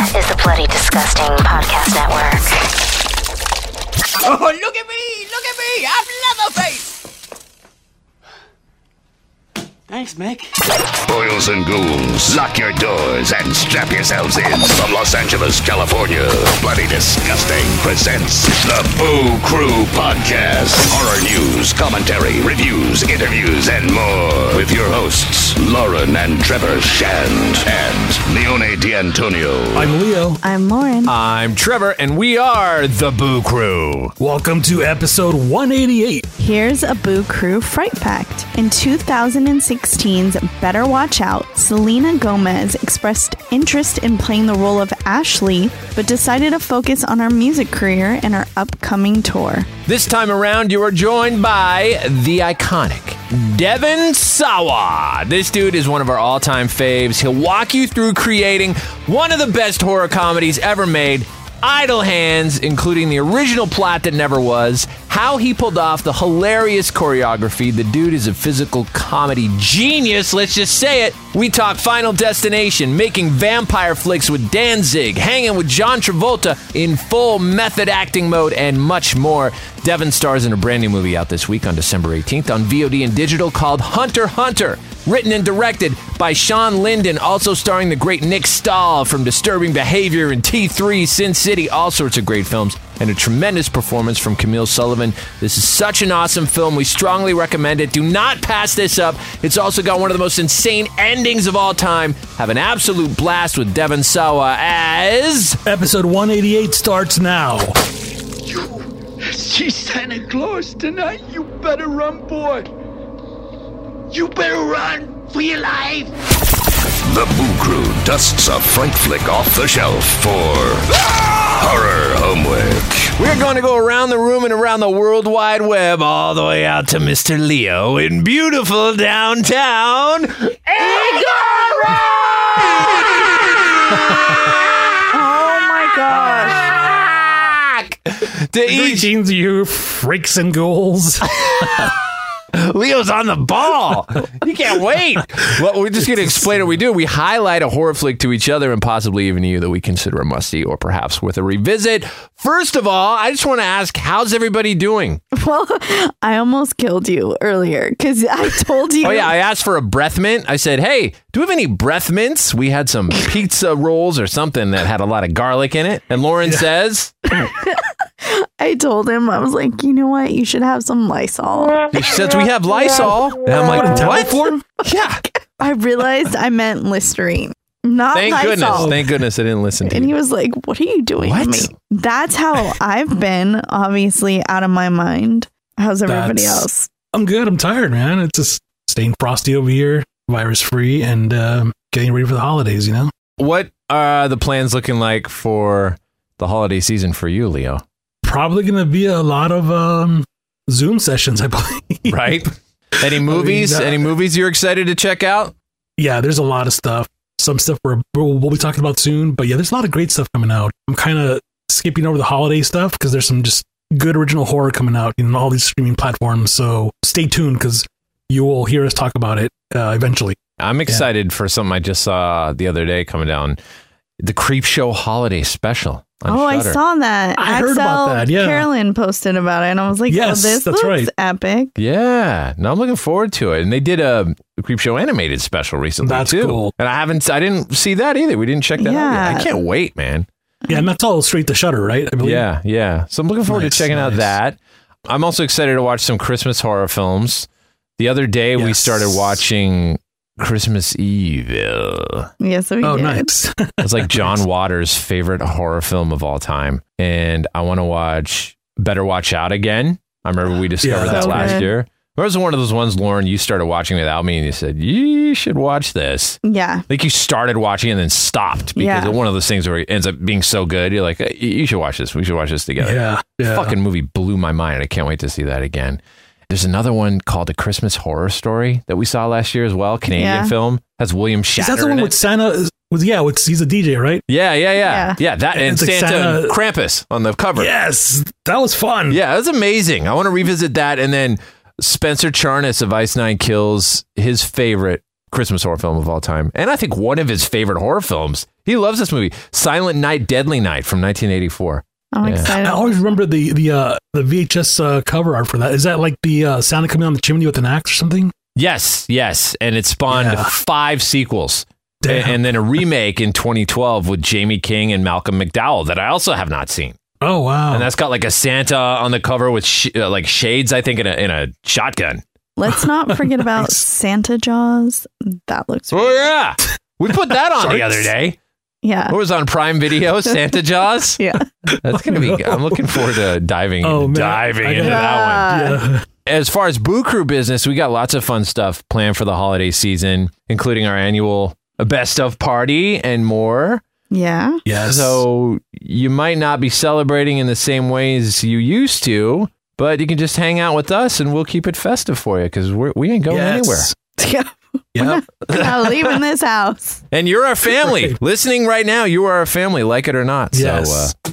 is the Bloody Disgusting Podcast Network. Oh, look at me! Look at me! I'm Leatherface! Thanks, Mick. Boils and ghouls, lock your doors and strap yourselves in. From Los Angeles, California, Bloody Disgusting presents the Boo Crew Podcast. Horror news, commentary, reviews, interviews, and more. With your hosts, Lauren and Trevor Shand and Leone D'Antonio. I'm Leo. I'm Lauren. I'm Trevor, and we are the Boo Crew. Welcome to episode 188. Here's a Boo Crew Fright Fact. In 2016's Better Watch Out, Selena Gomez expressed interest in playing the role of Ashley, but decided to focus on her music career and her upcoming tour. This time around, you are joined by the iconic Devon Sawa. This dude is one of our all time faves. He'll walk you through creating one of the best horror comedies ever made. Idle Hands, including the original plot that never was, how he pulled off the hilarious choreography. The dude is a physical comedy genius, let's just say it. We talk Final Destination, making vampire flicks with Danzig, hanging with John Travolta in full method acting mode, and much more. Devon stars in a brand new movie out this week on December 18th on VOD and digital called Hunter Hunter written and directed by Shawn Linden, also starring the great Nick Stahl from Disturbing Behavior and T3, Sin City, all sorts of great films, and a tremendous performance from Camille Sullivan. This is such an awesome film. We strongly recommend it. Do not pass this up. It's also got one of the most insane endings of all time. Have an absolute blast with Devon Sawa as. Episode 188 starts now. See Santa Claus tonight? You better run, boy. You better run for your life. The Boo Crew dusts a fright flick off the shelf for horror homework. We're going to go around the room and around the World Wide Web, all the way out to Mr. Leo in beautiful downtown. Oh my gosh. To each Greetings, you freaks and ghouls. Leo's on the ball. You can't wait. Well, we're just going to explain what we do. We highlight a horror flick to each other and possibly even you that we consider a musty or perhaps worth a revisit. First of all, I just want to ask, how's everybody doing? Well, I almost killed you earlier because I told oh, you. Oh yeah, I asked for a breath mint. I said, "Hey, do we have any breath mints? We had some pizza rolls or something that had a lot of garlic in it." And Lauren says, I told him, I was like, you know what? You should have some Lysol. "She says we have Lysol." And I'm like, Towel "What?" form? Yeah. I realized I meant Listerine, not Thank Lysol. goodness. Thank goodness I didn't listen to And he was like, What are you doing What? to me? That's how I've been, obviously, out of my mind. How's everybody That's- else? I'm good. I'm tired, man. It's just staying frosty over here, virus free, and um, getting ready for the holidays, you know? What are the plans looking like for the holiday season for you, Leo? Probably going to be a lot of um, Zoom sessions, I believe. Right? Any movies? uh, Any movies you're excited to check out? yeah, there's a lot of stuff. Some stuff we're, we'll, be talking about soon, but yeah, there's a lot of great stuff coming out. I'm kind of skipping over the holiday stuff because there's some just good original horror coming out in all these streaming platforms. So stay tuned because you will hear us talk about it uh, eventually. I'm excited for something I just saw the other day coming down. The Creepshow Holiday Special. On Oh, I saw that. I heard about that, yeah. Carolyn posted about it, and I was like, oh, Yes, oh, this that's looks right. epic. Yeah, no, I'm looking forward to it. And they did a Creepshow animated special recently That's too. cool. And I haven't, I didn't see that either. We didn't check that out. Yet. Yeah. I can't wait, man. Yeah, and that's all straight to Shudder, right? I believe. Yeah, yeah. So I'm looking forward Nice, to checking out that. I'm also excited to watch some Christmas horror films. The other day we started watching Christmas Evil. Yes, we Oh, did. nice. It's like John Waters' favorite horror film of all time. And I want to watch Better Watch Out again. I remember we discovered Yeah, that that's last good. year. It was one of those ones, Lauren, you started watching without me and you said, you should watch this. Yeah. Like you started watching and then stopped because Yeah. one of those things where it ends up being so good. You're like, "Uh, you you should watch this. We should watch this together. yeah, yeah. Fucking movie blew my mind. I can't wait to see that again. There's another one called A Christmas Horror Story that we saw last year as well. Canadian Yeah. film has William Shatner Is that the in one it. with Santa? With yeah, with he's a DJ, right? yeah, yeah, yeah, Yeah. yeah. That and It's like Santa, and Krampus on the cover. Yes, that was fun. Yeah, it was amazing. I want to revisit that. And then Spencer Charnas of Ice Nine Kills, his favorite Christmas horror film of all time. And I think one of his favorite horror films. He loves this movie, Silent Night, Deadly Night from 1984. I'm Yeah. excited. I always remember the the uh, the VHS uh, cover art for that. Is that like the uh, Santa coming down the chimney with an axe or something? Yes, yes. And it spawned Yeah. five sequels. Damn. And then a remake in 2012 with Jaime King and Malcolm McDowell that I also have not seen. Oh wow! And that's got like a Santa on the cover with sh- uh, like shades, I think, in a, in a shotgun. Let's not forget about Santa Jaws. That looks Oh, yeah. We put that on the other day. Yeah. What was on Prime Video? Santa Jaws? Yeah. That's going to be, I'm looking forward to diving, Oh, man. diving I into gotta- that one. Ah. yeah. as far as Boo Crew business, we got lots of fun stuff planned for the holiday season, including our annual best of party and more. Yeah. yes. So you might not be celebrating in the same ways you used to, but you can just hang out with us and we'll keep it festive for you because we ain't going yes. anywhere. Yeah. Yep. We're not leaving this house. And you're our family. Listening right now, you are our family, like it or not. Yes. So uh,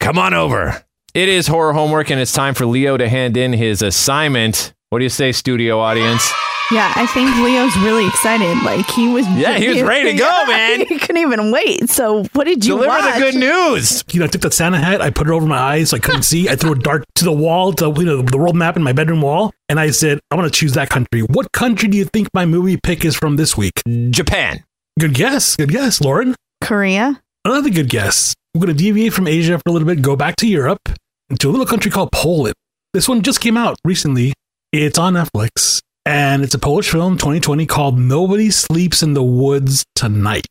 come on over. It is horror homework, and it's time for Leo to hand in his assignment. What do you say, studio audience? Yeah, I think Leo's really excited. Like he was. Yeah, he was ready to go, man. He couldn't even wait. So what did you Deliver watch? the good news. you know, I took that Santa hat, I put it over my eyes so I couldn't see. I threw a dart to the wall, to you know, the world map in my bedroom wall, and I said, "I want to choose that country." What country do you think my movie pick is from this week? Japan. Good guess. Good guess, Lauren. Korea. Another good guess. We're going to deviate from Asia for a little bit, go back to Europe, to a little country called Poland. This one just came out recently. It's on Netflix, and it's a Polish film, 2020, called Nobody Sleeps in the Woods Tonight.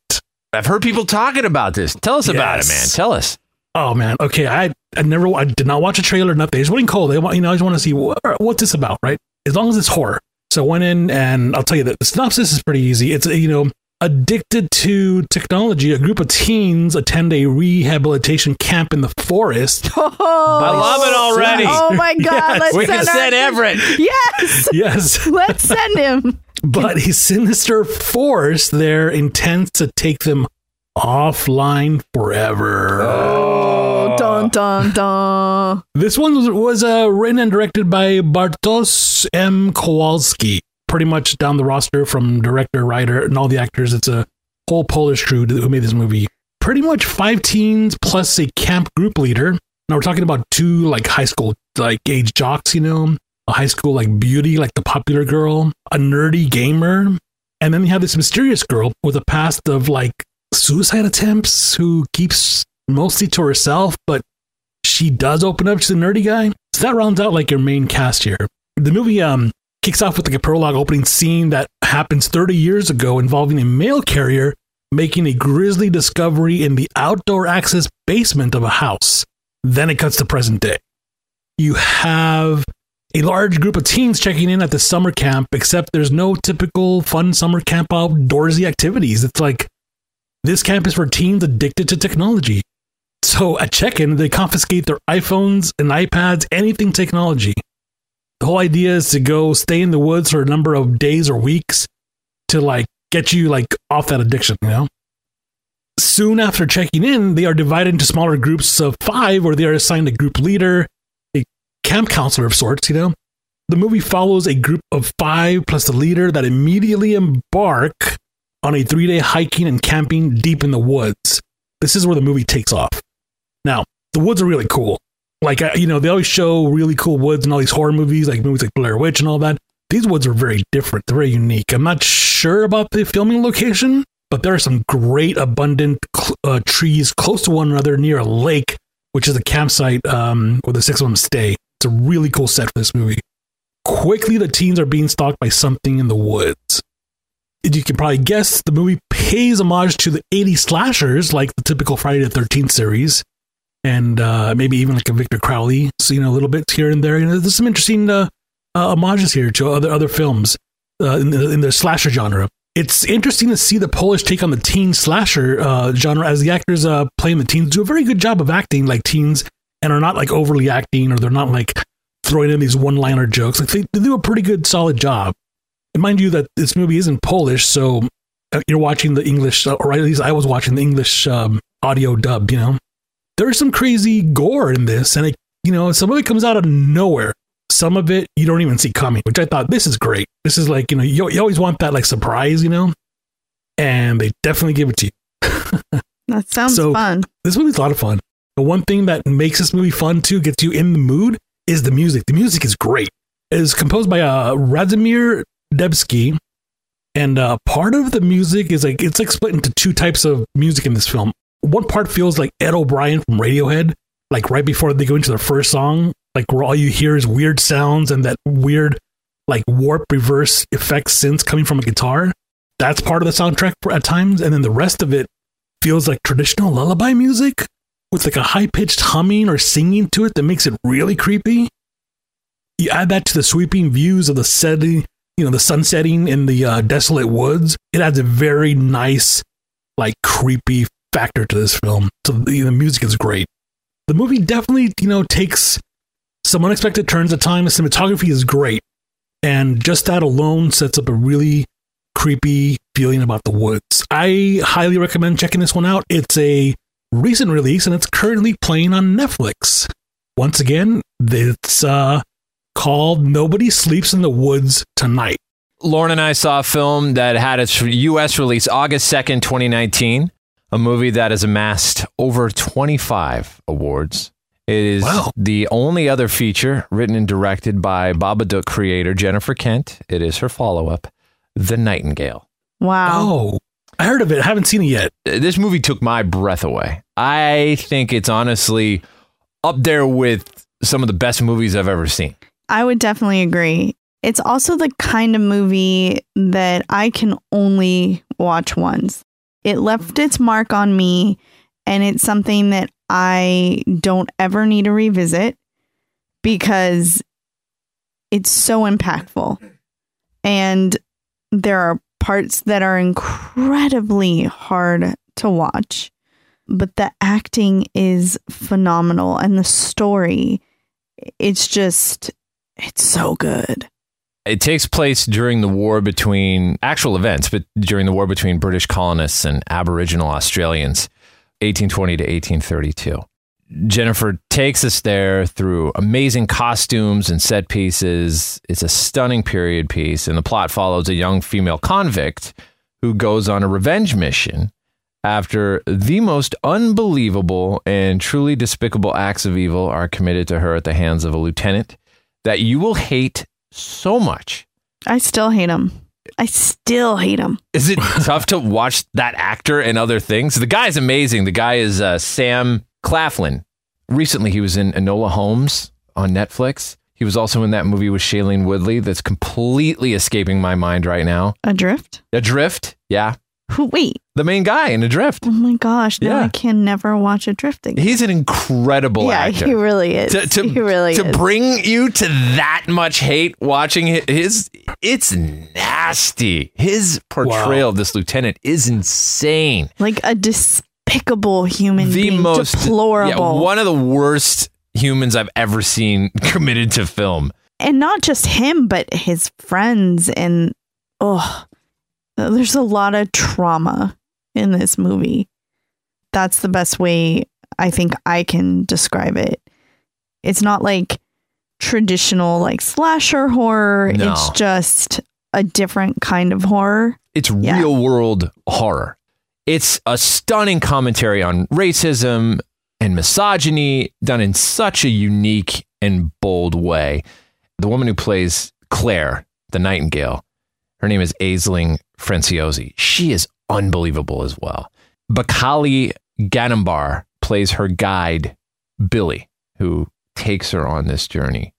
I've heard people talking about this. Tell us about it, man. Tell us. Oh man, okay. I I never I did not watch a trailer, nothing. It's running cold. I want you know I just want to see what, what's this about, right? As long as it's horror. So I went in and I'll tell you that the synopsis is pretty easy. It's you know addicted to technology. A group of teens attend a rehabilitation camp in the forest. Oh, I love it already. Oh my God! Yes. Let's we send can send Everett. Yes. yes, Let's send him. but a sinister force there intends to take them offline forever. Oh, dun dun dun. This one was, was uh, written and directed by Bartosz M. Kowalski. Pretty much down the roster from director, writer, and all the actors. It's a whole Polish crew who made this movie. Pretty much five teens plus a camp group leader. Now we're talking about two like high school like age jocks, you know, a high school like beauty, like the popular girl, a nerdy gamer, and then you have this mysterious girl with a past of like suicide attempts who keeps mostly to herself, but she does open up to the nerdy guy. So that rounds out like your main cast here. The movie um kicks off with like a prologue opening scene that happens 30 years ago involving a mail carrier making a grisly discovery in the outdoor access basement of a house. Then it cuts to present day. You have a large group of teens checking in at the summer camp, except there's no typical fun summer camp outdoorsy activities. It's like this camp is for teens addicted to technology. So at check-in, they confiscate their iPhones and iPads, anything technology. The whole idea is to go stay in the woods for a number of days or weeks to like get you like off that addiction, you know? Soon after checking in, they are divided into smaller groups of five where they are assigned a group leader, a camp counselor of sorts, you know? The movie follows a group of five plus the leader that immediately embark on a three day hiking and camping deep in the woods. This is where the movie takes off. Now, the woods are really cool. Like, you know, they always show really cool woods in all these horror movies, like movies like Blair Witch and all that. These woods are very different. They're very unique. I'm not sure about the filming location, but there are some great, abundant uh, trees close to one another near a lake, which is a campsite um, where the six of them stay. It's a really cool set for this movie. Quickly, the teens are being stalked by something in the woods. You can probably guess the movie pays homage to the 80s slashers, like the typical Friday the 13th series, and uh, maybe even like a Victor Crowley, know, a little bit here and there. You know, there's some interesting uh, uh, homages here to other other films uh, in, the, in the slasher genre. It's interesting to see the Polish take on the teen slasher uh, genre as the actors uh, playing the teens do a very good job of acting like teens and are not like overly acting or they're not like throwing in these one liner jokes. Like they, they do a pretty good, solid job. And mind you, that this movie isn't Polish, so you're watching the English, or at least I was watching the English um, audio dub. You know, there's some crazy gore in this, and it, you know, some of it comes out of nowhere. some of it you don't even see coming, which I thought this is great. This is like, you know, you, you always want that like surprise, you know? And they definitely give it to you. That sounds So- fun. this movie's a lot of fun. The one thing that makes this movie fun too, gets you in the mood, is the music. The music is great. It is composed by uh, Radzimir Dębski, and uh, part of the music is like it's like split into two types of music in this film. One part feels like Ed O'Brien from Radiohead, like right before they go into their first song, like where all you hear is weird sounds and that weird, like warp reverse effect synths coming from a guitar. That's part of the soundtrack at times, and then the rest of it feels like traditional lullaby music with like a high pitched humming or singing to it that makes it really creepy. You add that to the sweeping views of the setting, you know, the sun setting in the uh, desolate woods. It adds a very nice, like creepy factor to this film. So the, the music is great. The movie definitely, you know, takes some unexpected turns at times. The cinematography is great. And just that alone sets up a really creepy feeling about the woods. I highly recommend checking this one out. It's a recent release and it's currently playing on Netflix. Once again, it's uh, called Nobody Sleeps in the Woods Tonight. Lauren and I saw a film that had its U.S. release August 2nd, 2019, a movie that has amassed over 25 awards. It is Wow. the only other feature written and directed by Babadook creator Jennifer Kent. It is her follow up, The Nightingale. Wow. Oh, I heard of it. I haven't seen it yet. Uh, this movie took my breath away. I think it's honestly up there with some of the best movies I've ever seen. I would definitely agree. It's also the kind of movie that I can only watch once. It left its mark on me, and it's something that I don't ever need to revisit because it's so impactful. And there are parts that are incredibly hard to watch, but the acting is phenomenal and the story it's just it's so good. It takes place during the war between actual events, but during the war between British colonists and Aboriginal Australians, 1820 to 1832. Jennifer takes us there through amazing costumes and set pieces. It's a stunning period piece, and the plot follows a young female convict who goes on a revenge mission after the most unbelievable and truly despicable acts of evil are committed to her at the hands of a lieutenant that you will hate so much. I still hate him. I still hate him. Is it tough to watch that actor and other things? The guy is amazing. The guy is uh, Sam Claflin. Recently, he was in Enola Holmes on Netflix. He was also in that movie with Shailene Woodley that's completely escaping my mind right now. Adrift? Adrift, yeah. Who wait. The main guy in Adrift. Oh my gosh, now Yeah. I can never watch Adrift again. He's an incredible actor. yeah, actor. he really is. to, to, he really is. to is. bring you to that much hate watching hi- his it's nasty his portrayal Wow. of this lieutenant is insane like a despicable human the being. most deplorable. yeah, one of the worst humans i've ever seen committed to film and not just him, but his friends. And oh, Uh, there's a lot of trauma in this movie. That's the best way I think I can describe it. It's not like traditional, like slasher horror, No. it's just a different kind of horror. it's Yeah. real world horror it's a stunning commentary on racism and misogyny done in such a unique and bold way the woman who plays claire the nightingale her name is aisling franciosi she is unbelievable as well baykali ganambarr plays her guide billy who takes her on this journey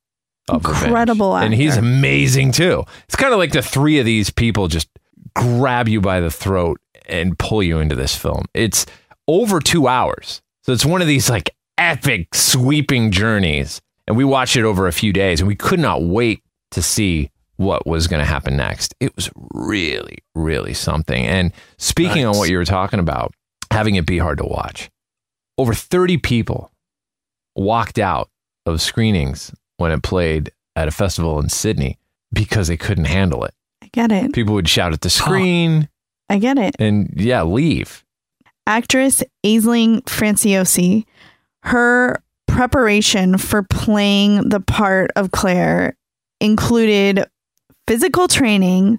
of revenge. Incredible and he's amazing too it's kind of like the three of these people just grab you by the throat and pull you into this film. It's over two hours. So it's one of these like epic sweeping journeys. And we watched it over a few days and we could not wait to see what was going to happen next. It was really, really something. And speaking on what you were talking about, having it be hard to watch, over 30 people walked out of screenings when it played at a festival in Sydney because they couldn't handle it. I get it. People would shout at the screen I get it. and yeah, leave. actress Aisling Franciosi, her preparation for playing the part of Claire included physical training.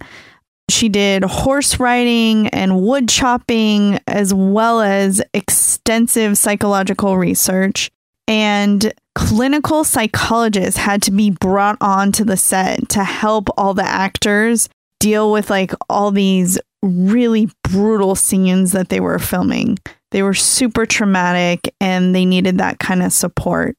She did horse riding and wood chopping, as well as extensive psychological research. And clinical psychologists had to be brought onto the set to help all the actors deal with like all these really brutal scenes that they were filming. They were super traumatic and they needed that kind of support.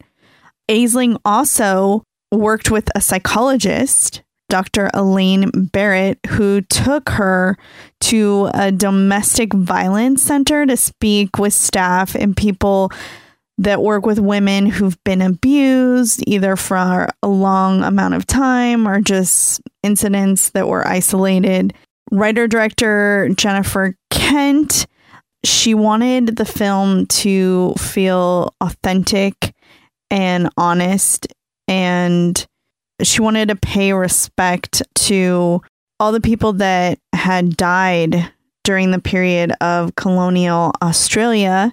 Aisling also worked with a psychologist, Dr. Elaine Barrett, who took her to a domestic violence center to speak with staff and people that work with women who've been abused either for a long amount of time or just incidents that were isolated. Writer director Jennifer Kent, she wanted the film to feel authentic and honest and she wanted to pay respect to all the people that had died during the period of colonial Australia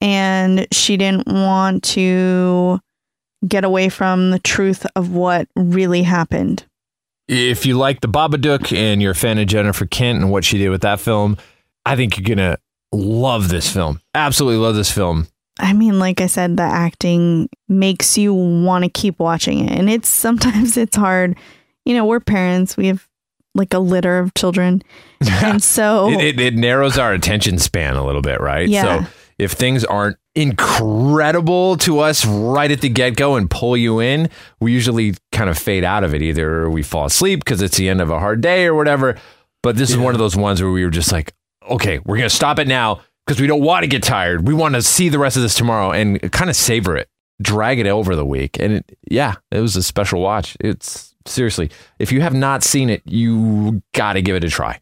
and she didn't want to get away from the truth of what really happened. If you like the Babadook and you're a fan of Jennifer Kent and what she did with that film, I think you're gonna love this film. Absolutely love this film. I mean, like I said, the acting makes you want to keep watching it. And it's sometimes it's hard. You know, we're parents, we have like a litter of children. And so It, it, it narrows our attention span a little bit, right? Yeah. So if things aren't incredible to us right at the get go and pull you in, we usually kind of fade out of it. Either we fall asleep because it's the end of a hard day or whatever. But this is one of those ones where we were just like, okay, we're going to stop it now because we don't want to get tired. We want to see the rest of this tomorrow and kind of savor it, drag it over the week. And it, yeah, it was a special watch. It's seriously, if you have not seen it, you got to give it a try.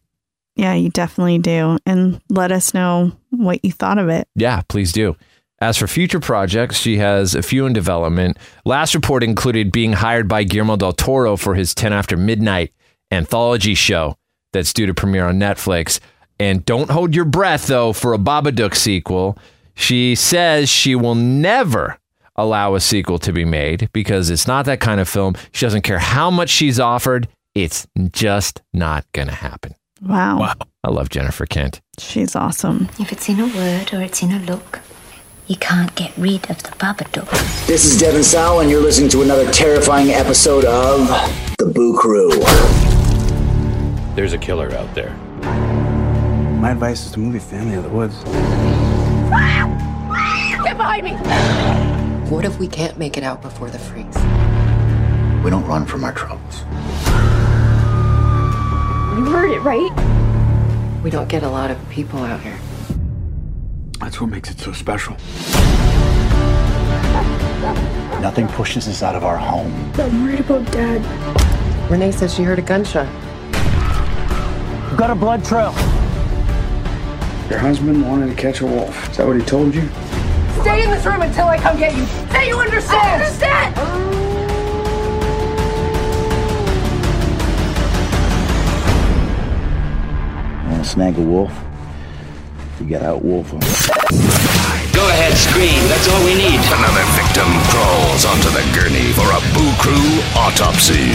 yeah, you definitely do. And let us know what you thought of it. Yeah, please do. As for future projects, she has a few in development. Last report included being hired by Guillermo del Toro for his 10 After Midnight anthology show that's due to premiere on Netflix. And don't hold your breath, though, for a Babadook sequel. She says she will never allow a sequel to be made because it's not that kind of film. She doesn't care how much she's offered, it's just not going to happen. Wow. Wow. I love Jennifer Kent. She's awesome. If it's in a word or it's in a look, you can't get rid of the Babadook. This is Devon Sawa, and you're listening to another terrifying episode of The Boo Crew. There's a killer out there. My advice is to move your family out of the woods. Get behind me! What if we can't make it out before the freeze? We don't run from our troubles. You heard it right. We don't get a lot of people out here. That's what makes it so special. Nothing pushes us out of our home. I'm worried about Dad. Renee says she heard a gunshot. We've got a blood trail. Your husband wanted to catch a wolf. Is that what he told you? Stay in this room until I come get you. Say you understand. I understand. Want to snag a wolf? You gotta outwolf him. Go ahead, scream. That's all we need. Another crawls onto the gurney for a Boo Crew autopsy.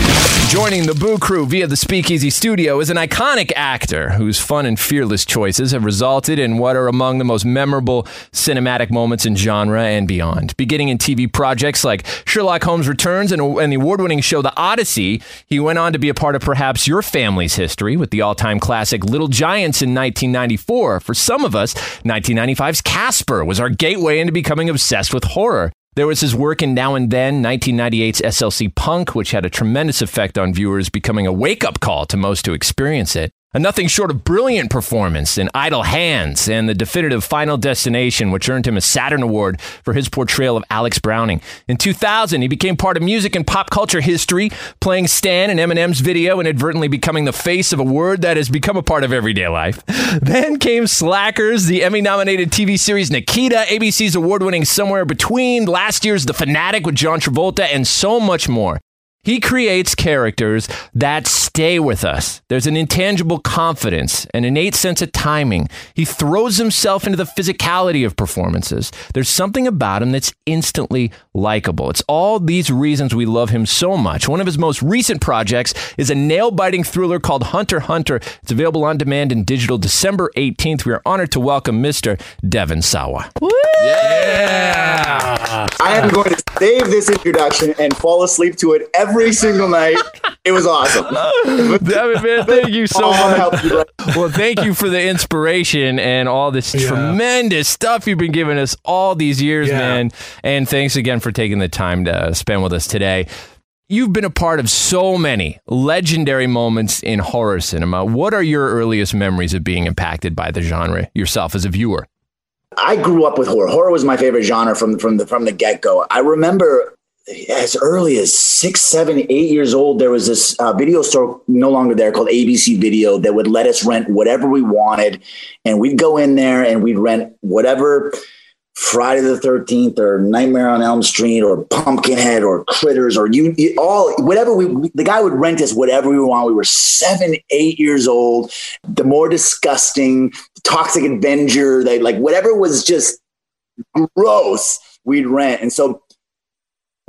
Joining the Boo Crew via the Speakeasy Studio is an iconic actor whose fun and fearless choices have resulted in what are among the most memorable cinematic moments in genre and beyond. Beginning in TV projects like Sherlock Holmes Returns and, and the award winning show The Odyssey, he went on to be a part of perhaps your family's history with the all time classic Little Giants in 1994. For some of us, 1995's Casper was our gateway into becoming obsessed with horror. There was his work in Now and Then, 1998's SLC Punk, which had a tremendous effect on viewers, becoming a wake up call to most who experience it. A nothing short of brilliant performance in Idle Hands and the definitive Final Destination, which earned him a Saturn Award for his portrayal of Alex Browning. In 2000, he became part of music and pop culture history, playing Stan in Eminem's video inadvertently becoming the face of a word that has become a part of everyday life. Then came Slackers, the Emmy nominated TV series Nikita, ABC's award winning Somewhere Between, last year's The Fanatic with John Travolta, and so much more. He creates characters that stay with us. There's an intangible confidence, an innate sense of timing. He throws himself into the physicality of performances. There's something about him that's instantly likable. It's all these reasons we love him so much. One of his most recent projects is a nail biting thriller called Hunter Hunter. It's available on demand and digital December 18th. We are honored to welcome Mr. Devon Sawa. Yeah. I am going to save this introduction and fall asleep to it every single night. It was awesome. Man, thank you so much. well, thank you for the inspiration and all this Yeah. tremendous stuff you've been giving us all these years, Yeah. man. And thanks again for taking the time to spend with us today. You've been a part of so many legendary moments in horror cinema. What are your earliest memories of being impacted by the genre yourself as a viewer? I grew up with horror. Horror was my favorite genre from from the from the get go. I remember as early as six, seven, eight years old, there was this uh, video store no longer there called ABC Video that would let us rent whatever we wanted, and we'd go in there and we'd rent whatever Friday the Thirteenth or Nightmare on Elm Street or Pumpkinhead or Critters or you, you all whatever we the guy would rent us whatever we want. We were seven, eight years old. The more disgusting, Toxic Avenger, they like whatever was just gross, we'd rent. And so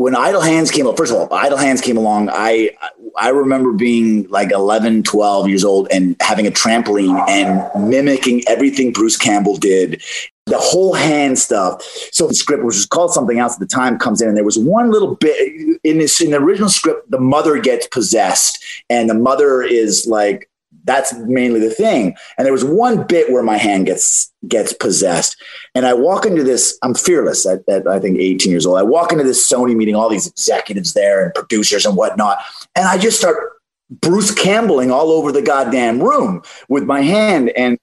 when Idle Hands came up, first of all, Idle Hands came along. I I remember being like 11, 12 years old and having a trampoline and mimicking everything Bruce Campbell did. The whole hand stuff. So the script, which was called something else at the time, comes in, and there was one little bit in this in the original script. The mother gets possessed, and the mother is like that's mainly the thing. And there was one bit where my hand gets gets possessed, and I walk into this. I'm fearless at, at I think 18 years old. I walk into this Sony meeting, all these executives there and producers and whatnot, and I just start Bruce Campbelling all over the goddamn room with my hand, and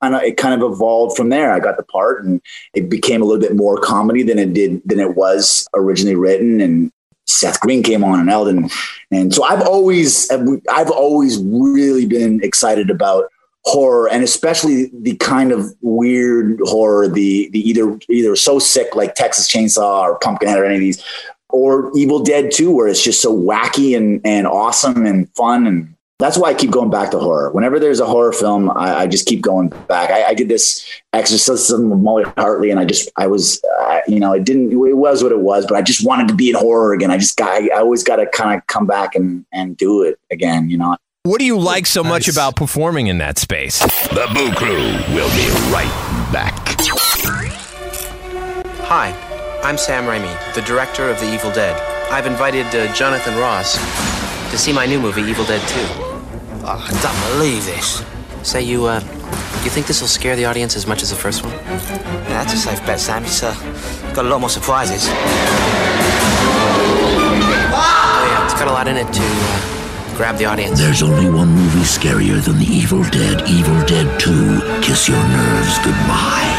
and it kind of evolved from there. I got the part, and it became a little bit more comedy than it did than it was originally written, and Seth Green came on and Elden. And so I've always, I've always really been excited about horror and especially the kind of weird horror, the, the either, either so sick like Texas Chainsaw or Pumpkinhead or any of these, or Evil Dead 2, where it's just so wacky and, and awesome and fun. And that's why I keep going back to horror. Whenever there's a horror film, I, I just keep going back. I, I, did this exorcism of Molly Hartley, and I just, I was, uh, you know, it didn't, it was what it was, but I just wanted to be in horror again. I just got, I, I always got to kind of come back and and do it again, you know. What do you like so nice. much about performing in that space? The Boo Crew will be right back. Hi, I'm Sam Raimi, the director of The Evil Dead. I've invited uh, Jonathan Ross to see my new movie, Evil Dead 2. Oh, I don't believe this. Say, you, uh, you think this will scare the audience as much as the first one? Yeah, that's a safe bet, Sam. It's uh, got a lot more surprises. Oh, yeah, it's got a lot in it to uh, grab the audience. There's only one movie scarier than The Evil Dead, Evil Dead 2. Kiss your nerves goodbye.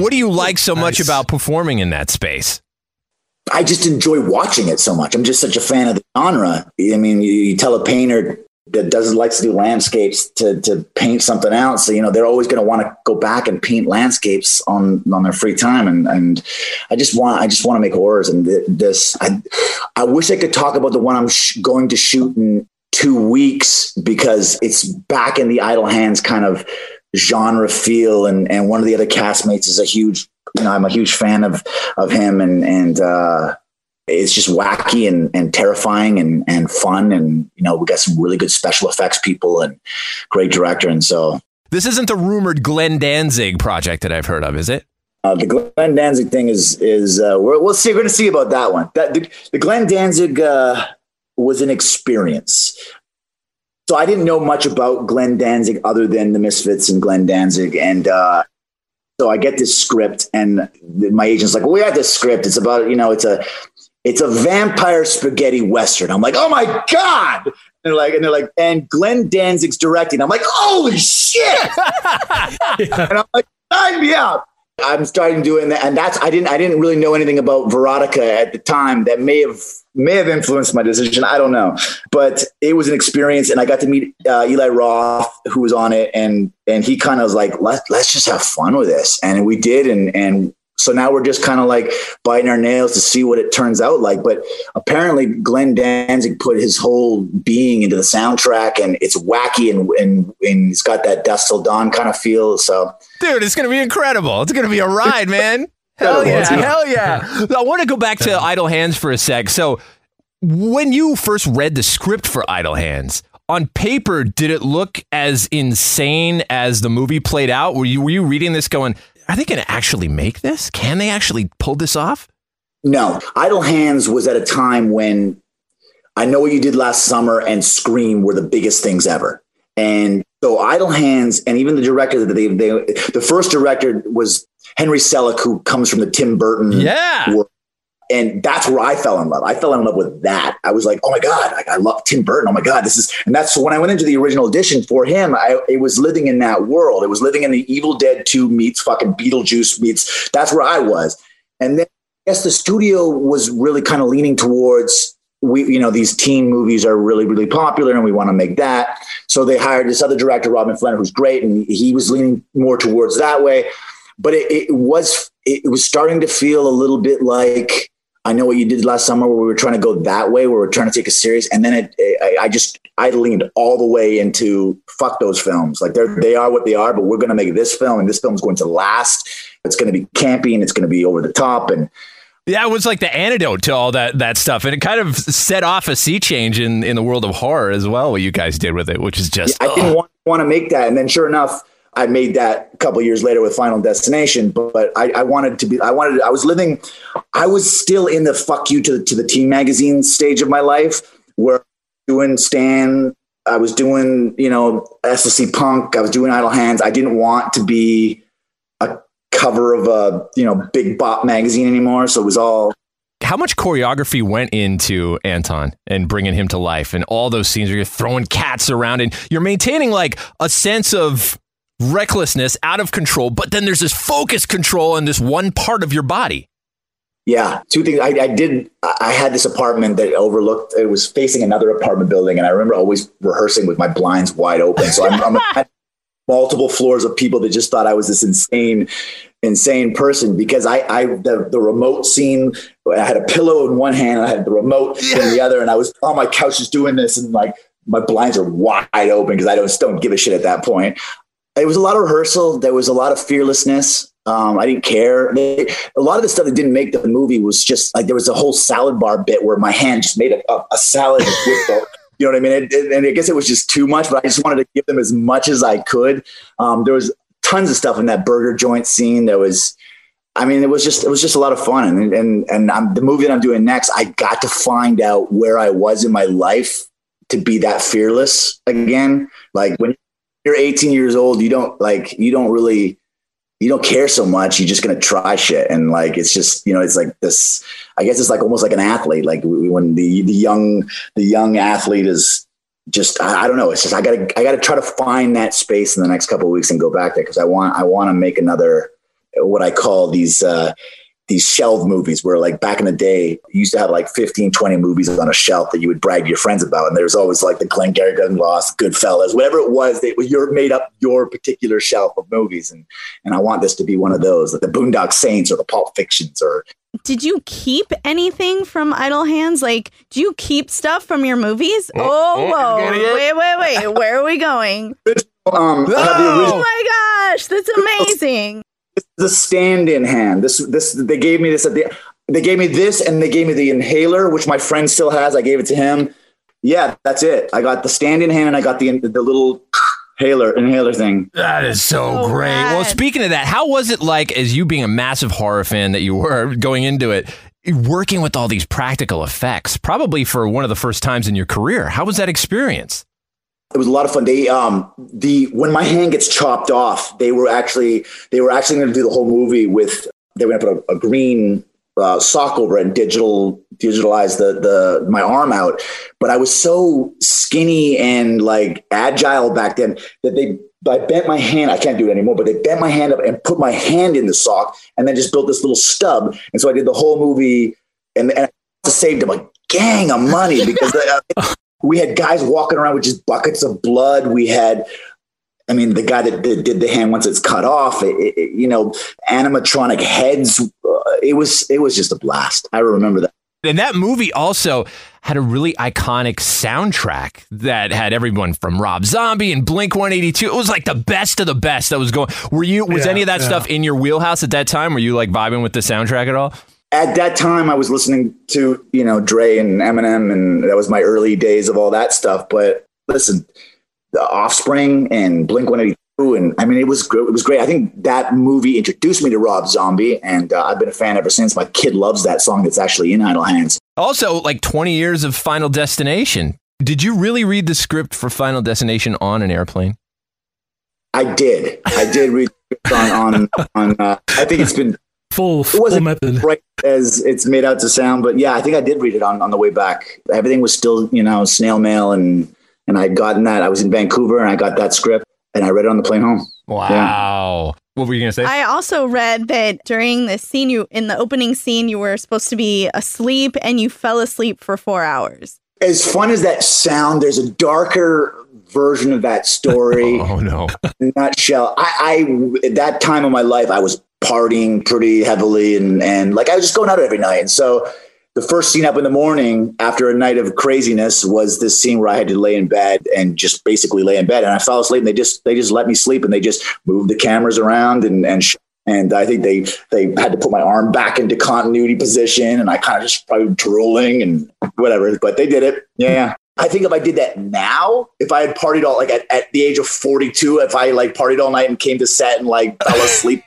What do you like so nice. much about performing in that space? I just enjoy watching it so much. I'm just such a fan of the genre. I mean, you, you tell a painter that doesn't like to do landscapes to to paint something else. So, you know, they're always going to want to go back and paint landscapes on on their free time. And and I just want I just want to make horrors. And this I I wish I could talk about the one I'm sh- going to shoot in two weeks because it's back in the idle hands kind of genre feel. And and one of the other castmates is a huge you know I'm a huge fan of of him. And and uh it's just wacky and and terrifying and and fun. And you know we got some really good special effects people and great director. And so this isn't the rumored Glenn Danzig project that I've heard of is it? Uh, the Glenn Danzig thing is is uh, we're, we'll see we're going to see about that one. That the, the Glenn Danzig uh, was an experience so I didn't know much about Glenn Danzig other than the Misfits and Glenn Danzig. And uh, so I get this script, and my agent's like, "Well, we have this script. It's about you know, it's a it's a vampire spaghetti western." I'm like, "Oh my god!" And they're like, and they're like, and Glenn Danzig's directing. I'm like, "Holy shit!" and I'm like, "Sign me up." I'm starting doing that, and that's I didn't I didn't really know anything about Veronica at the time. That may have may have influenced my decision. I don't know, but it was an experience, and I got to meet uh, Eli Roth, who was on it, and and he kind of was like, let let's just have fun with this, and we did, and and so now we're just kind of like biting our nails to see what it turns out like. But apparently, Glenn Danzig put his whole being into the soundtrack, and it's wacky and and, and it's got that Dusk Till Dawn kind of feel. So, dude, it's gonna be incredible. It's gonna be a ride, man. Hell yeah, hell yeah. I want to go back to Idle Hands for a sec. So, when you first read the script for Idle Hands, on paper, did it look as insane as the movie played out? Were you were you reading this going, are they going to actually make this? Can they actually pull this off? No. Idle Hands was at a time when I Know What You Did Last Summer and Scream were the biggest things ever. And so Idle Hands and even the director that they, they the first director was Henry Selick, who comes from the Tim Burton yeah. world and that's where I fell in love. I fell in love with that. I was like, oh my god, I love Tim Burton. Oh my god, this is. And that's when I went into the original edition for him. I it was living in that world. It was living in the Evil Dead Two meets fucking Beetlejuice meets. That's where I was. And then I guess the studio was really kind of leaning towards we you know these teen movies are really really popular and we want to make that so they hired this other director rodman flender who's great and he was leaning more towards that way but it, it was it was starting to feel a little bit like I know what you did last summer where we were trying to go that way, where we are trying to take a serious. And then it, it, I just, I leaned all the way into fuck those films. Like they're, they are what they are, but we're going to make this film and this film's going to last. It's going to be campy and it's going to be over the top. And yeah, it was like the antidote to all that, that stuff. And it kind of set off a sea change in, in the world of horror as well, what you guys did with it, which is just, yeah, I didn't want, want to make that. And then sure enough, I made that a couple years later with Final Destination, but, but I, I, wanted to be, I wanted, I was living, I was still in the fuck you to the, to the teen magazine stage of my life where doing Stan, I was doing, you know, SLC Punk, I was doing Idle Hands. I didn't want to be a cover of a, you know, big bop magazine anymore. So it was all, how much choreography went into Anton and bringing him to life and all those scenes where you're throwing cats around and you're maintaining like a sense of recklessness, out of control, but then there's this focus control in this one part of your body. Yeah, two things. I, I, did. I had this apartment that overlooked. It was facing another apartment building, and I remember always rehearsing with my blinds wide open. So I'm, I'm multiple floors of people that just thought I was this insane, insane person because I, I the, the remote scene. I had a pillow in one hand, I had the remote yeah. in the other, and I was on my couch just doing this, and like my blinds are wide open because I don't don't give a shit at that point it was a lot of rehearsal. There was a lot of fearlessness. Um, I didn't care. They, a lot of the stuff that didn't make the movie was just like there was a whole salad bar bit where my hand just made a, a, salad with the, you know what I mean? It, it, and I guess it was just too much, but I just wanted to give them as much as I could. Um, there was tons of stuff in that burger joint scene. There was, I mean, it was just it was just a lot of fun. And and and I'm, the movie that I'm doing next, I got to find out where I was in my life to be that fearless again. Like when you're 18 years old, you don't like, you don't really, you don't care so much. You're just to try shit. And like, it's just, you know, it's like this, I guess it's like almost like an athlete. Like when the, the young, the young athlete is just, I, I don't know. It's just, I gotta, I gotta try to find that space in the next couple weeks and go back there. Cause I want, I want to make another, what I call these, uh, these shelf movies where like back in the day you used to have like 15 20 movies on a shelf that you would brag to your friends about and there's always like the Glengarry Glen Ross Goodfellas whatever it was that was your made up your particular shelf of movies and and I want this to be one of those like the Boondock Saints or the Pulp Fictions or did you keep anything from Idle Hands? Like, do you keep stuff from your movies? Oh, oh whoa. Wait, wait, wait. Where are we going? Um, oh my gosh, that's amazing the stand-in hand. This this they gave me this at the they gave me this and they gave me the inhaler, which my friend still has. I gave it to him. Yeah, that's it. I got the stand-in hand and I got the the little inhaler inhaler thing. That is so, great. Well, speaking of that, how was it like as you being a massive horror fan that you were going into it? Working with all these practical effects, probably for one of the first times in your career. How was that experience? It was a lot of fun. They um the when my hand gets chopped off, they were actually they were actually going to do the whole movie with they were going to put a, a green uh, sock over it and digital digitalize the the my arm out. But I was so skinny and like agile back then that they I bent my hand. I can't do it anymore, but they bent my hand up and put my hand in the sock, and then just built this little stub. And so I did the whole movie, and, and I saved them a gang of money because uh, we had guys walking around with just buckets of blood. We had I mean, the guy that did, did the hand once it's cut off, it, it, you know, animatronic heads. Uh, it was it was just a blast. I remember that. And that movie also had a really iconic soundtrack that had everyone from Rob Zombie and Blink 182. It was like the best of the best that was going. Were you was Yeah, any of that yeah. stuff in your wheelhouse at that time? Were you like vibing with the soundtrack at all? At that time, I was listening to you know Dre and Eminem, and that was my early days of all that stuff. But listen, the Offspring and Blink One Eighty Two, and I mean, it was it was great. I think that movie introduced me to Rob Zombie, and uh, I've been a fan ever since. My kid loves that song that's actually in Idle Hands. Also, like 20 years of Final Destination. Did you really read the script for Final Destination on an airplane? I did, I did read on on on. Uh, I think it's been full it wasn't method. right as it's made out to sound, but yeah, I think I did read it on on the way back. Everything was still you know snail mail, and and I'd gotten that. I was in Vancouver, and I got that script, and I read it on the plane home. Wow. Yeah. What were you going to say? I also read that during the scene, you in the opening scene, you were supposed to be asleep and you fell asleep for four hours. as fun as that sound, there's a darker version of that story. oh no! Nutshell. I, I at that time of my life, I was partying pretty heavily, and and like I was just going out every night. And so the first scene up in the morning after a night of craziness was this scene where I had to lay in bed and just basically lay in bed, and I fell asleep. And they just they just let me sleep, and they just moved the cameras around and and. and I think they they had to put my arm back into continuity position, and I kind of just probably drooling and whatever. But they did it. Yeah. I think if I did that now, if I had partied all like at, at the age of 42, if I like partied all night and came to set and like fell asleep,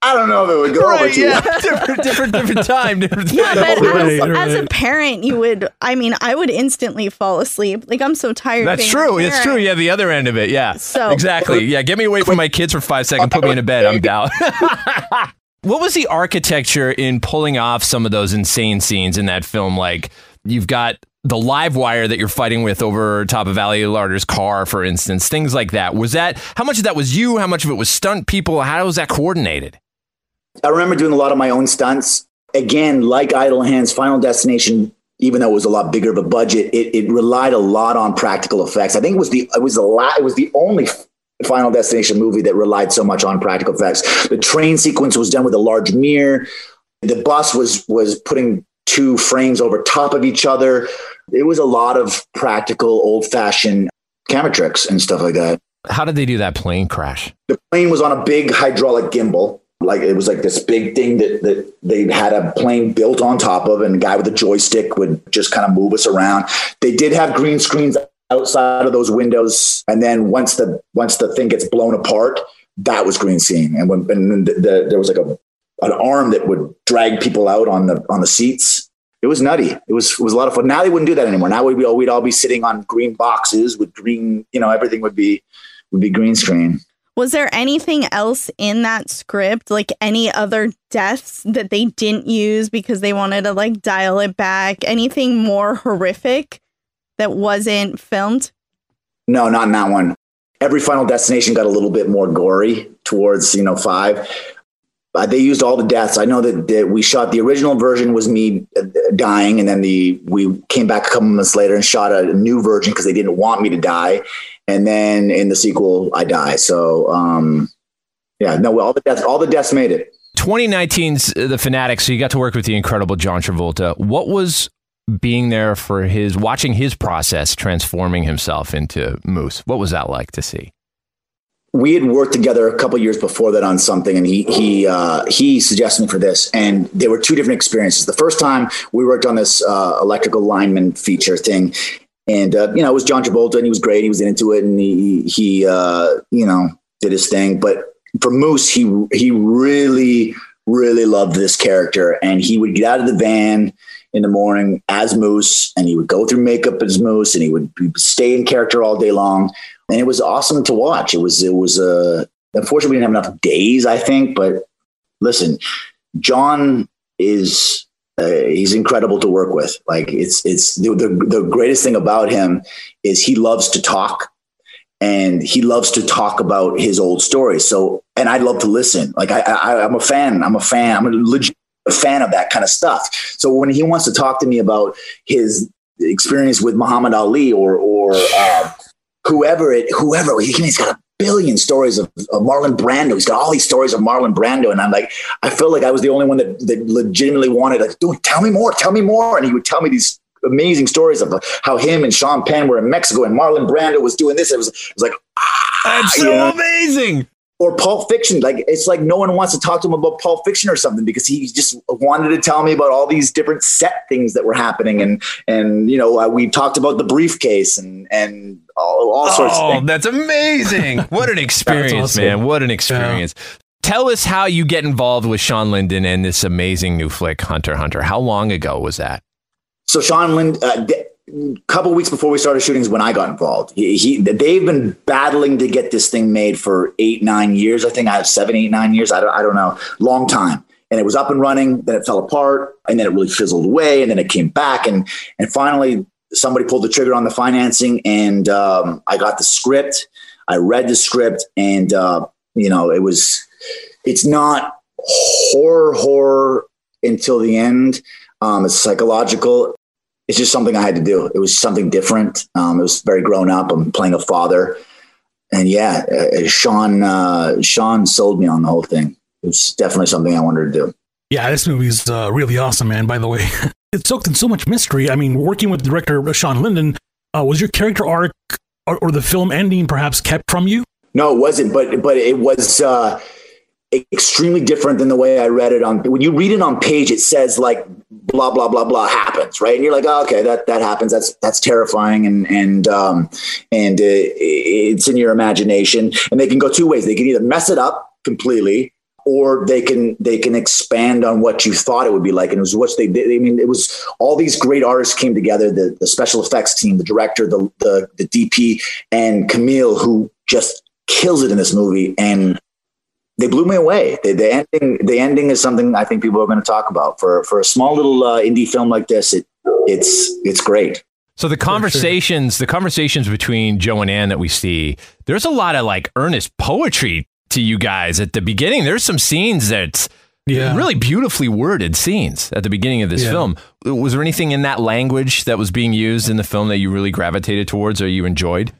I don't know if it would go over Right, too yeah. well. different, different, different time. Different Yeah, but as, Right, as a parent, you would. I mean, I would instantly fall asleep. Like I'm so tired. That's being true. It's true. Yeah, the other end of it. Yeah. So- exactly. Yeah. Get me away from my kids for five seconds. Put me in a bed. I'm down. what was the architecture in pulling off some of those insane scenes in that film? Like you've got the live wire that you're fighting with over top of Ali Larter's car, for instance. Things like that. Was that how much of that was you? How much of it was stunt people? How was that coordinated? I remember doing a lot of my own stunts. Again, like Idle Hands, Final Destination, even though it was a lot bigger of a budget, it, it relied a lot on practical effects. I think it was the it was the la- it was the only Final Destination movie that relied so much on practical effects. The train sequence was done with a large mirror. The bus was was putting two frames over top of each other. It was a lot of practical, old fashioned camera tricks and stuff like that. How did they do that plane crash? The plane was on a big hydraulic gimbal. Like it was like this big thing that, that they had a plane built on top of, and a guy with a joystick would just kind of move us around. They did have green screens outside of those windows, and then once the once the thing gets blown apart, that was green scene. And when and the, the, there was like a an arm that would drag people out on the on the seats. It was nutty. It was it was a lot of fun. Now they wouldn't do that anymore. Now we'd all we'd all be sitting on green boxes with green. You know, everything would be would be green screen. Was there anything else in that script, like any other deaths that they didn't use because they wanted to like dial it back? Anything more horrific that wasn't filmed? No, not in that one. Every Final Destination got a little bit more gory towards you know five. Uh, they used all the deaths. I know that, that we shot the original version was me uh, dying, and then the we came back a couple months later and shot a new version because they didn't want me to die. And then in the sequel, I die. So um, yeah, no, all the deaths, all the deaths made it. 2019's The Fanatic. So you got to work with the incredible John Travolta. What was being there for his watching his process transforming himself into Moose? What was that like to see? we had worked together a couple years before that on something and he he uh, he suggested me for this and there were two different experiences the first time we worked on this uh, electrical lineman feature thing and uh, you know it was john travolta and he was great he was into it and he he uh, you know did his thing but for moose he he really really loved this character and he would get out of the van in the morning as moose and he would go through makeup as moose and he would stay in character all day long and it was awesome to watch. It was it was uh, unfortunately we didn't have enough days, I think. But listen, John is uh, he's incredible to work with. Like it's it's the, the greatest thing about him is he loves to talk, and he loves to talk about his old stories. So, and I love to listen. Like I, I I'm a fan. I'm a fan. I'm a legit fan of that kind of stuff. So when he wants to talk to me about his experience with Muhammad Ali or or uh, whoever it whoever he's got a billion stories of, of, Marlon Brando. He's got all these stories of Marlon Brando, and I'm like, I feel like I was the only one that, that legitimately wanted like, dude, tell me more, tell me more, and he would tell me these amazing stories of how him and Sean Penn were in Mexico and Marlon Brando was doing this. It was, it was like, ah, that's so know? amazing or Pulp Fiction. Like it's like no one wants to talk to him about Pulp Fiction or something because he just wanted to tell me about all these different set things that were happening and and you know uh, we talked about the briefcase and and all, all sorts oh, of things. That's amazing! What an experience, awesome. man! What an experience. Yeah. Tell us how you get involved with Shawn Linden and this amazing new flick, Hunter Hunter. How long ago was that? So Shawn Linden, uh, couple weeks before we started shooting is when I got involved. He, he, they've been battling to get this thing made for eight, nine years. I think I have seven, eight, nine years. I don't, I don't know, long time. And it was up and running. Then it fell apart, and then it really fizzled away, and then it came back, and and finally somebody pulled the trigger on the financing, and um, I got the script. I read the script, and uh, you know it was. It's not horror horror until the end. Um, it's psychological it's just something I had to do. It was something different. Um, it was very grown up. I'm playing a father, and yeah, uh, Shawn uh, Shawn sold me on the whole thing. It was definitely something I wanted to do. Yeah, this movie's uh, really awesome, man. By the way, it's soaked in so much mystery. I mean, working with director Shawn Linden, uh, was your character arc or, or, the film ending perhaps kept from you? No, it wasn't. But but it was uh, extremely different than the way I read it on. When you read it on page, it says like blah blah blah blah happens, right? And you're like, oh, okay, that that happens. That's that's terrifying, and and um, and it's in your imagination. And they can go two ways. They can either mess it up completely, or they can they can expand on what you thought it would be like. And it was what they did. I mean, it was all these great artists came together. The the special effects team, the director, the the, the DP, and Camille, who just kills it in this movie and they blew me away. The, the, ending, the ending is something I think people are going to talk about for for a small little uh, indie film like this. It it's it's great. So the conversations, sure. the conversations between Joe and Anne that we see, there's a lot of like earnest poetry to you guys at the beginning. There's some scenes that's yeah. really beautifully worded scenes at the beginning of this yeah. film. Was there anything in that language that was being used in the film that you really gravitated towards or you enjoyed?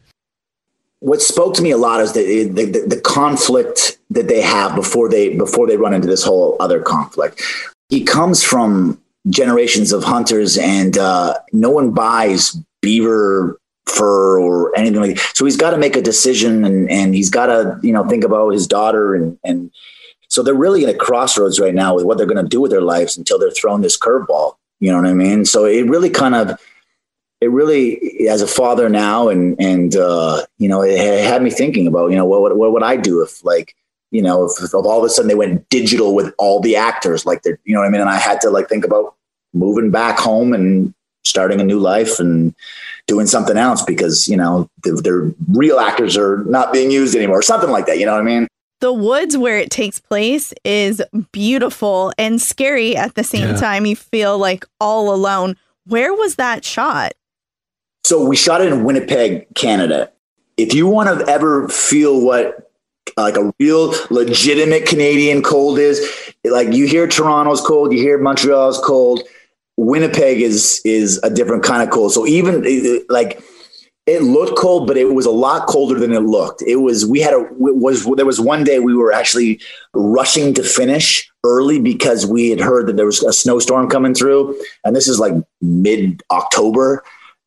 What spoke to me a lot is the, the, the conflict that they have before they before they run into this whole other conflict. He comes from generations of hunters, and uh, no one buys beaver fur or anything like that. So he's got to make a decision, and and he's got to you know think about his daughter, and and so they're really in a crossroads right now with what they're going to do with their lives until they're thrown this curveball. You know what I mean? So it really kind of it really, as a father now, and and uh, you know, it had me thinking about you know what what what would I do if like you know if, if all of a sudden they went digital with all the actors like they're you know what I mean, and I had to like think about moving back home and starting a new life and doing something else because you know their real actors are not being used anymore, something like that. You know what I mean? The woods where it takes place is beautiful and scary at the same yeah. time. You feel like all alone. Where was that shot? So we shot it in Winnipeg, Canada. If you want to ever feel what uh, like a real legitimate Canadian cold is, like you hear Toronto's cold, you hear Montreal's cold. Winnipeg is is a different kind of cold. So even uh, uh, like it looked cold, but it was a lot colder than it looked. It was we had a was there was one day we were actually rushing to finish early because we had heard that there was a snowstorm coming through, and this is like mid October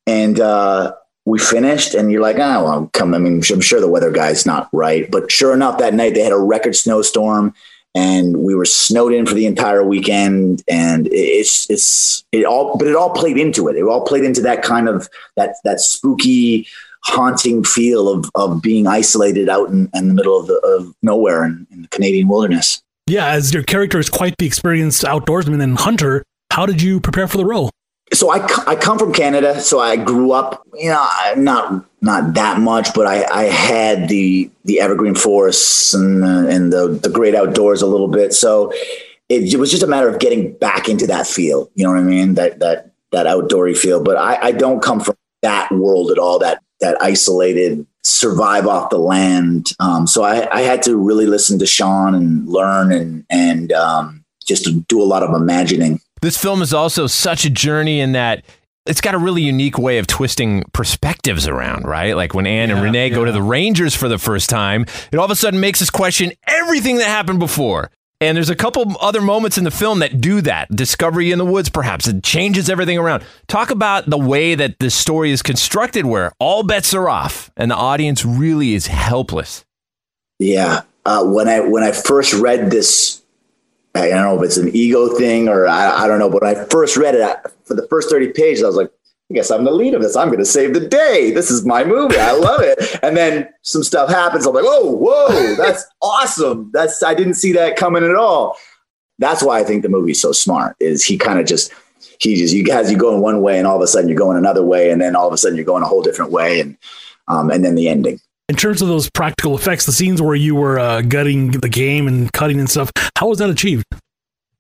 and uh, we finished and you're like, oh, well, come. I mean, I'm sure the weather guy's not right. But sure enough, that night they had a record snowstorm and we were snowed in for the entire weekend. And it's, it's, it all, but it all played into it. It all played into that kind of, that, that spooky, haunting feel of, of being isolated out in, in the middle of, the, of nowhere in, in the Canadian wilderness. Yeah. As your character is quite the experienced outdoorsman and hunter, how did you prepare for the role? So I, I come from Canada, so I grew up, you know, not not that much, but I, I had the the evergreen forests and and the the great outdoors a little bit. So it, it, was just a matter of getting back into that feel. You know what I mean? That that that outdoory feel. But I, I don't come from that world at all. That that isolated survive off the land. Um, so I, I had to really listen to Shawn and learn and and um, just do a lot of imagining. This film is also such a journey in that it's got a really unique way of twisting perspectives around, right? Like when Anne and Yeah, Renee go to the Rangers for the first time, it all of a sudden makes us question everything that happened before. And there's a couple other moments in the film that do that. Discovery in the woods, perhaps. It changes everything around. Talk about the way that this story is constructed where all bets are off and the audience really is helpless. Yeah. Uh, when I when I first read this, I don't know if it's an ego thing or I, I don't know, but when I first read it I, for the first thirty pages, I was like, I guess I'm the lead of this. I'm going to save the day. This is my movie. I love it. And then some stuff happens. I'm like, oh, whoa, that's awesome. That's I didn't see that coming at all. That's why I think the movie's so smart. Is he kind of just he just you guys you go in one way and all of a sudden you're going another way and then all of a sudden you're going a whole different way and um, and then the ending. In terms of those practical effects, the scenes where you were uh, gutting the game and cutting and stuff, how was that achieved?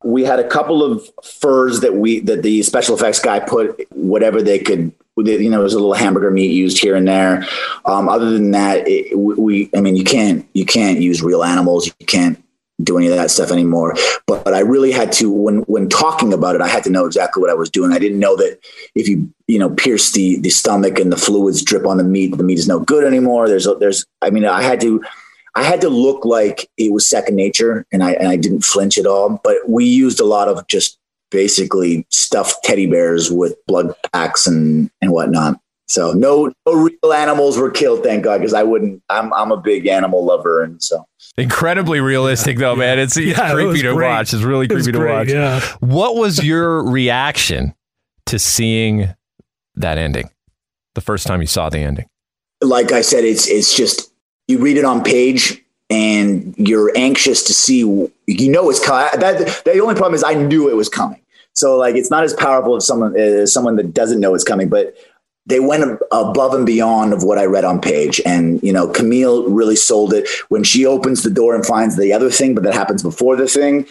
we had a couple of furs that we that the special effects guy put whatever they could you know, it was a little hamburger meat used here and there. Um, other than that, it, we, I mean, you can't, you can't use real animals. You can't do any of that stuff anymore. But, but I really had to, when, when talking about it, I had to know exactly what I was doing. I didn't know that if you, you know, pierce the, the stomach and the fluids drip on the meat, the meat is no good anymore. There's, there's, I mean, I had to, I had to look like it was second nature and I, and I didn't flinch at all, but we used a lot of just basically stuffed teddy bears with blood packs and, and whatnot. So no, no real animals were killed, thank God, because I wouldn't. I'm I'm a big animal lover, and so Incredibly realistic, though, man. It's, it's Yeah, creepy was to great. watch. It's really It creepy to great, watch. yeah. What was your reaction to seeing that ending? The first time you saw the ending? like I said, it's it's just you read it on page and you're anxious to see. You know it's coming. That the only problem is I knew it was coming. So like it's not as powerful as someone as someone that doesn't know it's coming, but they went above and beyond of what I read on page. And you know, Camille really sold it when she opens the door and finds the other thing, but that happens before the thing.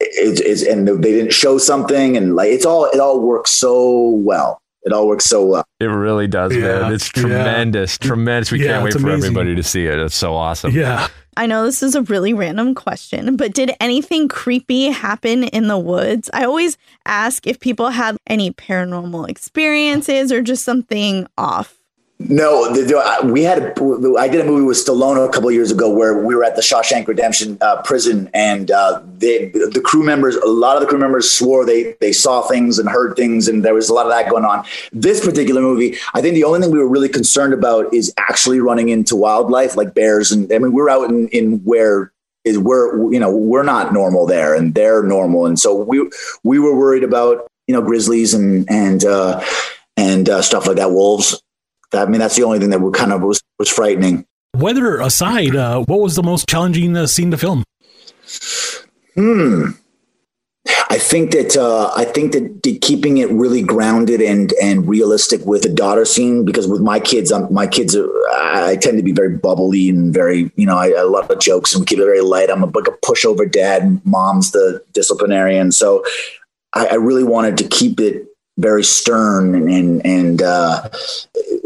It's, it's and they didn't show something, and like it's all it all works so well. It all works so well. It really does, Yeah, man. It's yeah. tremendous. Tremendous. We Yeah, can't wait for amazing. everybody to see it. It's so awesome. Yeah. I know this is a really random question, but did anything creepy happen in the woods? I always ask if people had any paranormal experiences or just something off. No, the, the, we had. A, I did a movie with Stallone a couple years ago where we were at the Shawshank Redemption uh, prison, and uh, they, the crew members, a lot of the crew members swore they they saw things and heard things, and there was a lot of that going on. This particular movie, I think the only thing we were really concerned about is actually running into wildlife like bears, and I mean we're out in in where is we're you know we're not normal there, and they're normal, and so we we were worried about you know grizzlies and and uh, and uh, stuff like that, wolves. I mean, that's the only thing that would kind of was, was frightening. Weather aside, uh, what was the most challenging uh, scene to film? Hmm. I think that uh, I think that the- keeping it really grounded and and realistic with the daughter scene because with my kids, I'm, my kids, are, I tend to be very bubbly and very you know I, I love the jokes and we keep it very light. I'm a, like a pushover dad. Mom's the disciplinarian, so I, I really wanted to keep it very stern and and, and uh,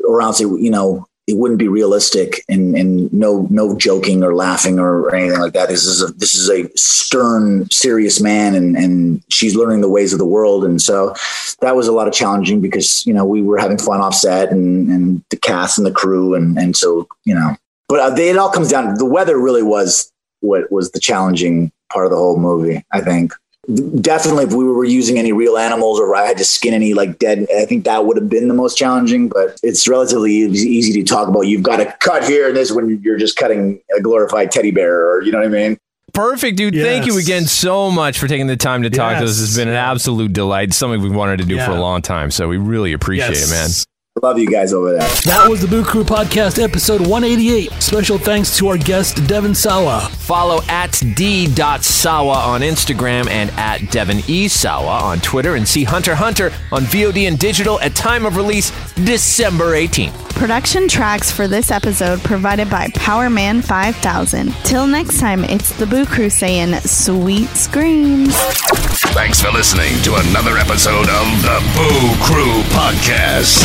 or else you know it wouldn't be realistic and and no no joking or laughing or, or anything like that. This is a this is a stern, serious man, and and she's learning the ways of the world, and so that was a lot of challenging because you know we were having fun off set and and the cast and the crew and and so you know, but uh, they, it all comes down. The weather really was what was the challenging part of the whole movie. I think definitely if we were using any real animals or I had to skin any like dead, I think that would have been the most challenging. But it's relatively easy easy to talk about. You've got to cut here and this when you're just cutting a glorified teddy bear, or you know what I mean. Perfect, dude. Thank you again so much for taking the time to talk to us. Yes. It's been an absolute delight. Something we've wanted to do for a long time. So we really appreciate it, man. Yes. Love you guys over there. That was the Boo Crew Podcast, episode 188. Special thanks to our guest, Devon Sawa. Follow at d.sawa on Instagram and at Devon E. Sawa on Twitter and see Hunter Hunter on VOD and digital at time of release December 18th. Production tracks for this episode provided by Powerman 5000. Till next time, it's the Boo Crew saying sweet screams. Thanks for listening to another episode of the Boo Crew Podcast.